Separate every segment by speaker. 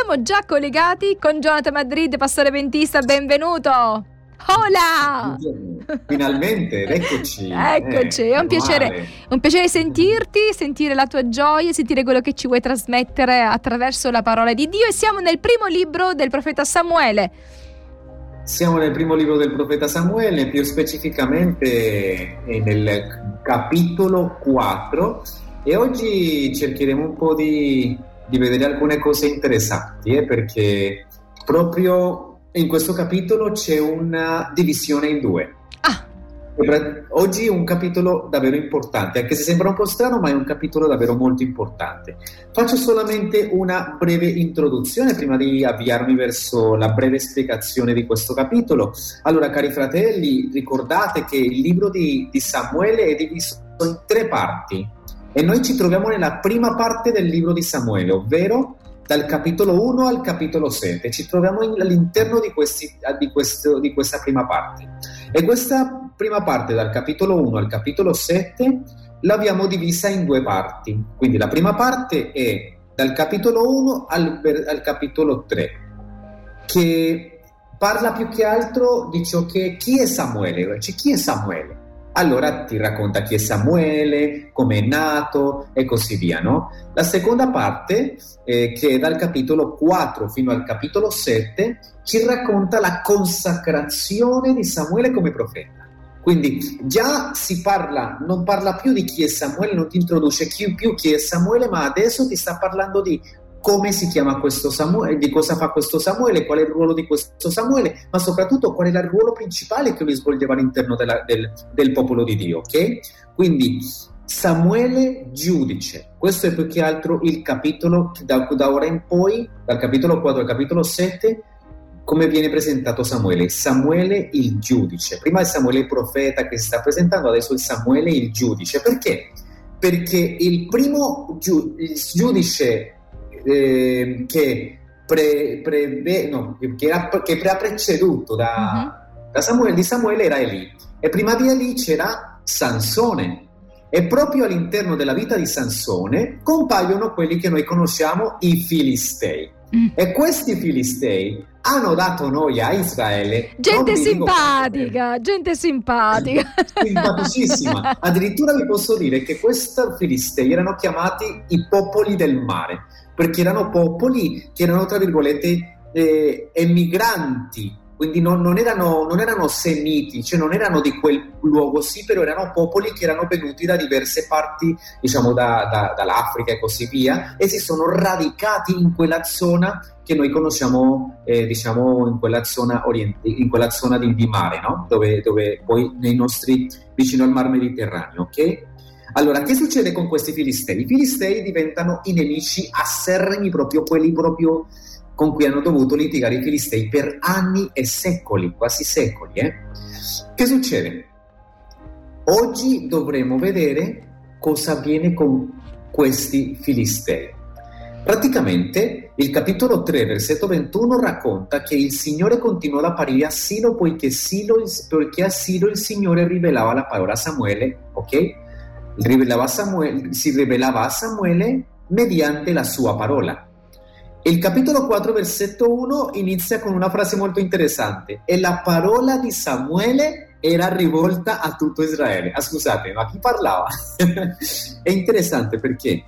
Speaker 1: siamo già collegati con Jonathan Madrid, pastore ventista, benvenuto! Hola!
Speaker 2: Finalmente, eccoci.
Speaker 1: eccoci, eh, è un piacere, un piacere, sentirti, sentire la tua gioia, sentire quello che ci vuoi trasmettere attraverso la parola di Dio e siamo nel primo libro del profeta Samuele.
Speaker 2: Siamo nel primo libro del profeta Samuele, più specificamente nel capitolo 4 e oggi cercheremo un po' di, di vedere alcune cose interessanti eh, perché proprio in questo capitolo c'è una divisione in due. Ah. Oggi è un capitolo davvero importante, anche se sembra un po' strano, ma è un capitolo davvero molto importante. Faccio solamente una breve introduzione prima di avviarmi verso la breve spiegazione di questo capitolo. Allora, cari fratelli, ricordate che il libro di, di Samuele è diviso in tre parti e noi ci troviamo nella prima parte del libro di Samuele, ovvero dal capitolo 1 al capitolo 7. Ci troviamo in, all'interno di, questi, di, questo, di questa prima parte. E questa prima parte, dal capitolo 1 al capitolo 7, l'abbiamo divisa in due parti. Quindi la prima parte è dal capitolo 1 al, al capitolo 3, che parla più che altro di ciò che chi è Samuele, cioè chi è Samuele allora ti racconta chi è Samuele, come è nato e così via. No? La seconda parte, eh, che è dal capitolo 4 fino al capitolo 7, ci racconta la consacrazione di Samuele come profeta. Quindi già si parla, non parla più di chi è Samuele, non ti introduce più chi è Samuele, ma adesso ti sta parlando di come si chiama questo Samuele, di cosa fa questo Samuele, qual è il ruolo di questo Samuele, ma soprattutto qual è il ruolo principale che lui svolgeva all'interno della, del, del, popolo di Dio. Ok? Quindi Samuele giudice, questo è più che altro il capitolo da, da ora in poi, dal capitolo 4 al capitolo 7, come viene presentato Samuele. Samuele il giudice. Prima è Samuele il profeta che si sta presentando, adesso è Samuele il giudice. Perché? Perché il primo giu- il giudice eh, che, pre, pre, no, che, era, che era preceduto da, uh-huh. da Samuele, di Samuele era Eli e prima di Eli c'era Sansone e proprio all'interno della vita di Sansone compaiono quelli che noi conosciamo i Filistei. Mm. E questi Filistei hanno dato noi a Israele
Speaker 1: gente simpatica, gente simpatica,
Speaker 2: simpaticissima. Addirittura vi posso dire che questi Filistei erano chiamati i popoli del mare perché erano popoli che erano, tra virgolette, eh, emigranti, quindi non, non, erano, non, erano, semiti, cioè non erano di quel luogo, sì, però erano popoli che erano venuti da diverse parti, diciamo da, da, dall'Africa e così via, e si sono radicati in quella zona che noi conosciamo, eh, diciamo, in quella zona, oriente, in quella zona di, di mare, no? dove, dove poi nei nostri, vicino al mar Mediterraneo, ok? Allora, che succede con questi filistei? I filistei diventano i nemici acerrimi, proprio quelli proprio con cui hanno dovuto litigare i filistei per anni e secoli, quasi secoli. Eh? Che succede? Oggi dovremo vedere cosa avviene con questi filistei. Praticamente il capitolo 3, versetto 21 racconta che il Signore continuò ad apparire a Silo poiché, Silo, poiché a Silo il Signore rivelava la parola a Samuele, ok? Rivelava Samuele, si rivelava a Samuele mediante la sua parola. Il capitolo 4, versetto 1 inizia con una frase molto interessante. E la parola di Samuele era rivolta a tutto Israele. Ah, scusate, ma chi parlava? È interessante perché?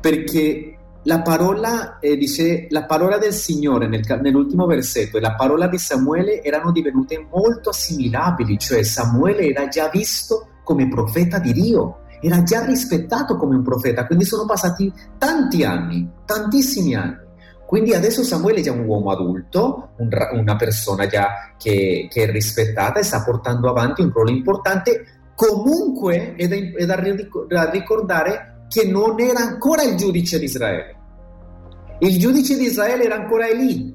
Speaker 2: Perché la parola, eh, dice, la parola del Signore nel, nell'ultimo versetto e la parola di Samuele erano divenute molto assimilabili, cioè Samuele era già visto come profeta di Dio era già rispettato come un profeta, quindi sono passati tanti anni, tantissimi anni. Quindi adesso Samuele è già un uomo adulto, un, una persona già che, che, è rispettata e sta portando avanti un ruolo importante. Comunque è da, è da ricordare che non era ancora il giudice di Israele. Il giudice di Israele era ancora Eli.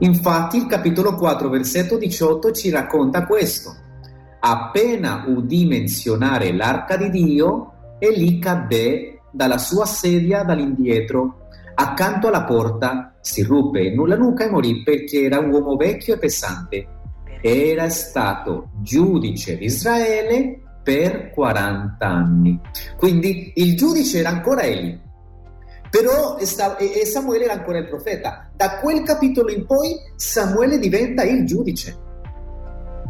Speaker 2: Infatti il capitolo 4, versetto 18 ci racconta questo. Appena udì menzionare l'arca di Dio, Eli cadde dalla sua sedia dall'indietro, accanto alla porta, si ruppe la nuca e morì perché era un uomo vecchio e pesante. Era stato giudice di Israele per 40 anni. Quindi il giudice era ancora Eli. Però e Samuele era ancora il profeta. Da quel capitolo in poi Samuele diventa il giudice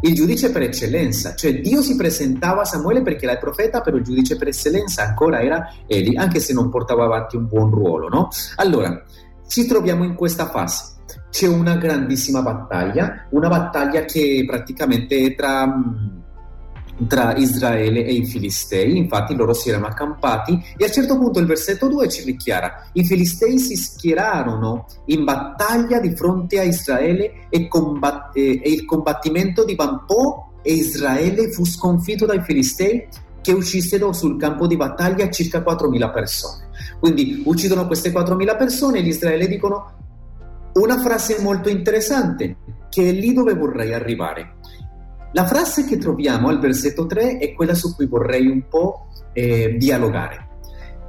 Speaker 2: il giudice per eccellenza, cioè Dio si presentava a Samuele perché era il profeta, però il giudice per eccellenza ancora era Eli, anche se non portava avanti un buon ruolo, no? Allora, ci troviamo in questa fase. C'è una grandissima battaglia, una battaglia che praticamente è tra tra Israele e i Filistei, infatti loro si erano accampati e a un certo punto il versetto 2 ci dichiara, i Filistei si schierarono in battaglia di fronte a Israele e, combatt- e il combattimento di Bampò e Israele fu sconfitto dai Filistei che uccisero sul campo di battaglia circa 4.000 persone. Quindi uccidono queste 4.000 persone e gli israeli dicono una frase molto interessante, che è lì dove vorrei arrivare. La frase che troviamo al versetto 3 è quella su cui vorrei un po' eh, dialogare.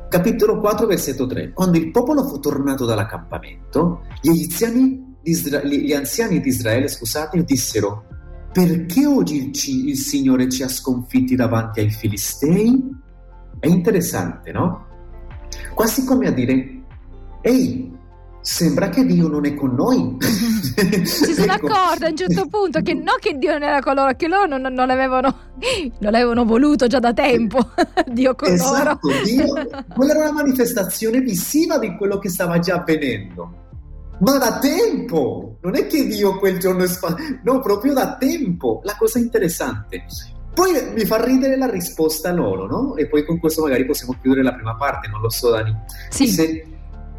Speaker 2: Capitolo 4, versetto 3. Quando il popolo fu tornato dall'accampamento, gli, egiziani, gli anziani di Israele, scusate, dissero: Perché oggi il, il Signore ci ha sconfitti davanti ai Filistei? È interessante, no? Quasi come a dire: Ehi, sembra che Dio non è con noi.
Speaker 1: si sono ecco. accorti a un certo punto che no che Dio non era con loro, che loro non, non, non, l'avevano, non l'avevano, voluto già da tempo, Dio con
Speaker 2: esatto,
Speaker 1: loro.
Speaker 2: Dio, quella era una manifestazione visiva di quello che stava già avvenendo. Ma da tempo! Non è che Dio quel giorno è spa- no, proprio da tempo. La cosa interessante. Poi mi fa ridere la risposta loro, no? E poi con questo magari possiamo chiudere la prima parte, non lo so, Dani.
Speaker 1: Sì.
Speaker 2: Se,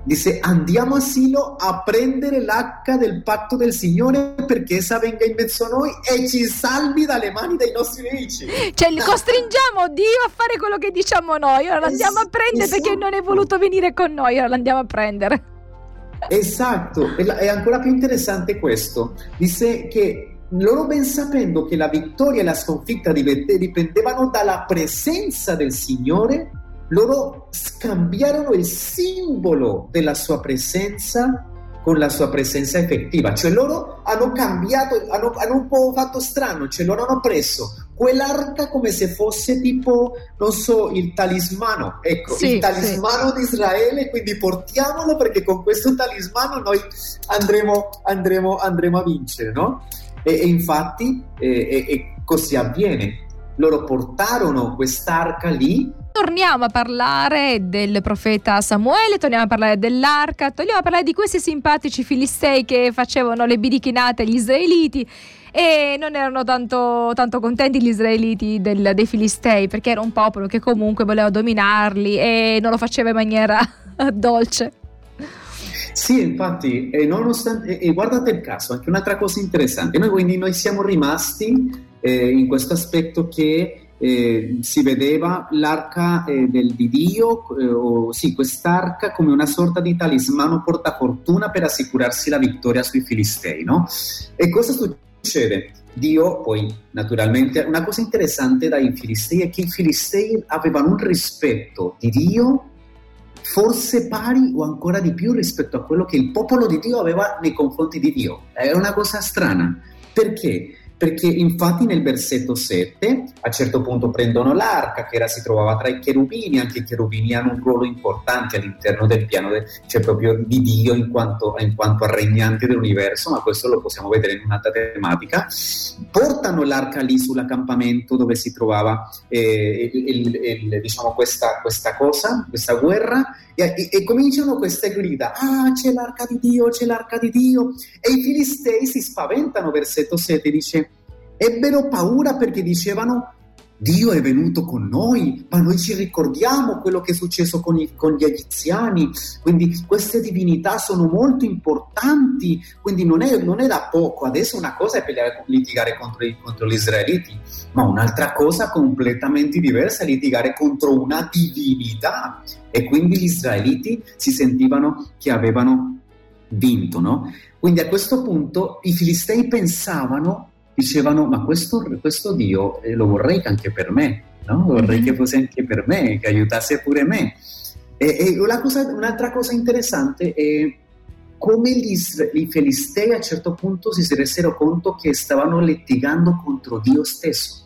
Speaker 2: Dice, andiamo a Silo a prendere l'arca del patto del Signore perché essa venga in mezzo a noi e ci salvi dalle mani dei nostri nemici.
Speaker 1: Cioè, li costringiamo Dio a fare quello che diciamo noi. Ora l'andiamo a prendere perché non è voluto venire con noi, ora l'andiamo a prendere.
Speaker 2: Esatto, è ancora più interessante questo. Dice che loro ben sapendo che la vittoria e la sconfitta dipendevano dalla presenza del Signore, loro scambiarono il simbolo della sua presenza con la sua presenza effettiva, cioè loro hanno cambiato, hanno, hanno un po' fatto strano, cioè loro hanno preso quell'arca come se fosse tipo, non so, il talismano, ecco, sì, il talismano sì. di Israele, quindi portiamolo perché con questo talismano noi andremo, andremo, andremo a vincere, no? E, e infatti eh, e, così avviene. Loro portarono quest'arca lì
Speaker 1: torniamo a parlare del profeta Samuele, torniamo a parlare dell'arca, torniamo a parlare di questi simpatici filistei che facevano le bidichinate agli israeliti e non erano tanto, tanto contenti gli israeliti del, dei filistei perché era un popolo che comunque voleva dominarli e non lo faceva in maniera dolce.
Speaker 2: Sì, infatti, e, nonostante, e guardate il caso, anche un'altra cosa interessante, noi quindi noi siamo rimasti eh, in questo aspetto che eh, si vedeva l'arca eh, del, di Dio, eh, o sì, quest'arca come una sorta di talismano portafortuna per assicurarsi la vittoria sui Filistei, no? E cosa succede? Dio poi, naturalmente, una cosa interessante dai Filistei è che i Filistei avevano un rispetto di Dio forse pari o ancora di più rispetto a quello che il popolo di Dio aveva nei confronti di Dio. È una cosa strana. Perché? Perché infatti nel versetto 7 a certo punto prendono l'arca che era, si trovava tra i cherubini, anche i cherubini hanno un ruolo importante all'interno del piano, de, cioè proprio di Dio in quanto, in quanto regnante dell'universo, ma questo lo possiamo vedere in un'altra tematica, portano l'arca lì sull'accampamento dove si trovava eh, il, il, diciamo questa, questa cosa, questa guerra, e, e, e, cominciano queste grida, ah c'è l'arca di Dio, c'è l'arca di Dio, e i filistei si spaventano, versetto 7 dice, ebbero paura perché dicevano Dio è venuto con noi, ma noi ci ricordiamo quello che è successo con, i, con, gli egiziani, quindi queste divinità sono molto importanti, quindi non è, non è da poco. Adesso una cosa è peleare, litigare contro, contro gli israeliti, ma un'altra cosa completamente diversa è litigare contro una divinità. E quindi gli israeliti si sentivano che avevano vinto, no? Quindi a questo punto i filistei pensavano dicevano ma questo, questo Dio eh, lo vorrei anche per me, no? vorrei mm-hmm. che fosse anche per me, che aiutasse pure me. E, e cosa, un'altra cosa interessante è come gli, i Filistei a un certo punto si resero conto che stavano litigando contro Dio stesso.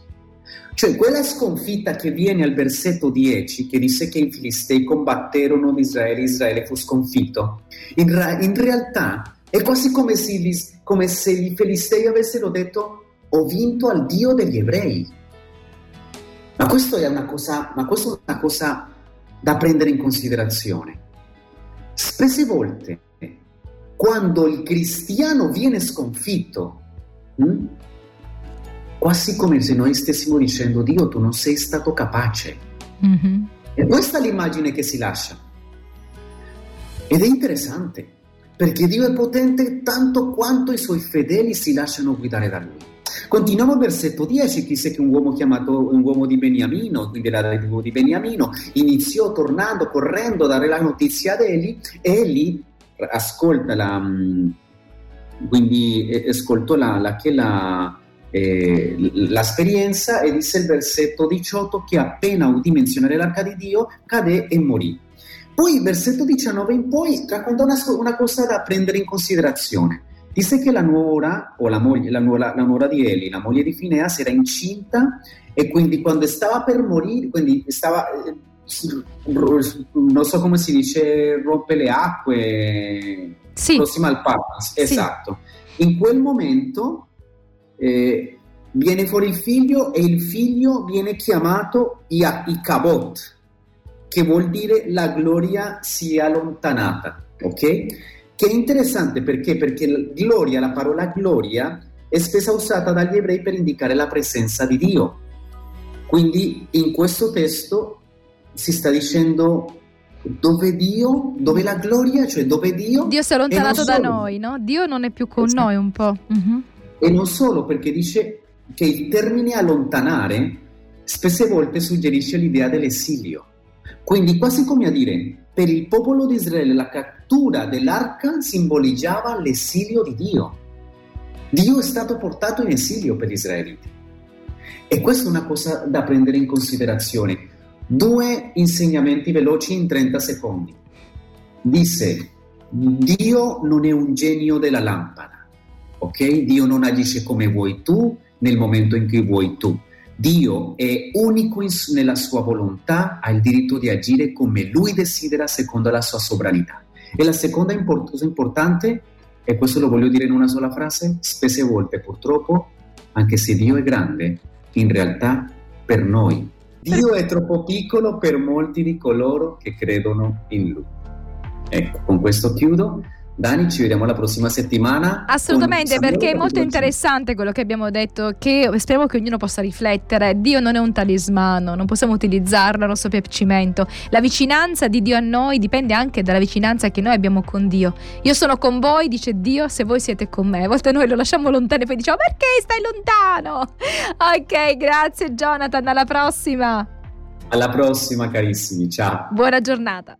Speaker 2: Cioè quella sconfitta che viene al versetto 10, che dice che i Filistei combatterono Israele, Israele fu sconfitto, in, in realtà è quasi come se, come se i Filistei avessero detto ho vinto al Dio degli ebrei. Ma questo è una cosa, ma questo è una cosa da prendere in considerazione. Spesse volte, quando il cristiano viene sconfitto, hm, quasi come se noi stessimo dicendo Dio tu non sei stato capace. Mm-hmm. E questa è l'immagine che si lascia. Ed è interessante, perché Dio è potente tanto quanto i suoi fedeli si lasciano guidare da Lui. Continuiamo al versetto 10, dice che un uomo chiamato un uomo di Beniamino, quindi era tribù di Beniamino, iniziò tornando, correndo a dare la notizia ad Eli e Eli ascolta la, mm, quindi ascoltò la, la, la, eh, l'esperienza e disse il versetto 18 che appena udì menzionare l'arca di Dio cadè e morì. Poi versetto 19 in poi racconta una, una cosa da prendere in considerazione. Disse che la nuora, o la, moglie, la, nuora, la nuora di Eli, la moglie di Fineas, era incinta e quindi quando stava per morire, quindi stava, eh, non so come si dice, rompe le acque, sì. prossima al Papas, sì. esatto. In quel momento eh, viene fuori il figlio e il figlio viene chiamato Ikabot, che vuol dire la gloria sia allontanata, ok? Che è interessante perché? Perché gloria, la parola gloria, è spesso usata dagli ebrei per indicare la presenza di Dio. Quindi in questo testo si sta dicendo dove Dio, dove la gloria, cioè dove Dio...
Speaker 1: Dio si è allontanato da noi, no? Dio non è più con esatto. noi un po'. Uh-huh.
Speaker 2: E non solo perché dice che il termine allontanare spesse volte suggerisce l'idea dell'esilio. Quindi quasi come a dire, per il popolo di Israele la cattura dell'arca simboleggiava l'esilio di Dio. Dio è stato portato in esilio per gli israeliti. E questa è una cosa da prendere in considerazione. Due insegnamenti veloci in 30 secondi. Disse, Dio non è un genio della lampada, ok? Dio non agisce come vuoi tu nel momento in cui vuoi tu. Dio è unico nella sua volontà, ha il diritto di agire come lui desidera secondo la sua sovranità. E la seconda cosa importante, e questo lo voglio dire in una sola frase, spesse volte purtroppo, anche se Dio è grande, in realtà per noi Dio è troppo piccolo per molti di coloro che credono in Lui. Ecco, con questo chiudo. Dani, ci vediamo la prossima settimana.
Speaker 1: Assolutamente, perché è molto interessante quello che abbiamo detto, che speriamo che ognuno possa riflettere. Dio non è un talismano, non possiamo utilizzarlo al nostro piacimento. La vicinanza di Dio a noi dipende anche dalla vicinanza che noi abbiamo con Dio. Io sono con voi, dice Dio, se voi siete con me. A volte noi lo lasciamo lontano e poi diciamo perché stai lontano? Ok, grazie Jonathan, alla prossima.
Speaker 2: Alla prossima carissimi, ciao.
Speaker 1: Buona giornata.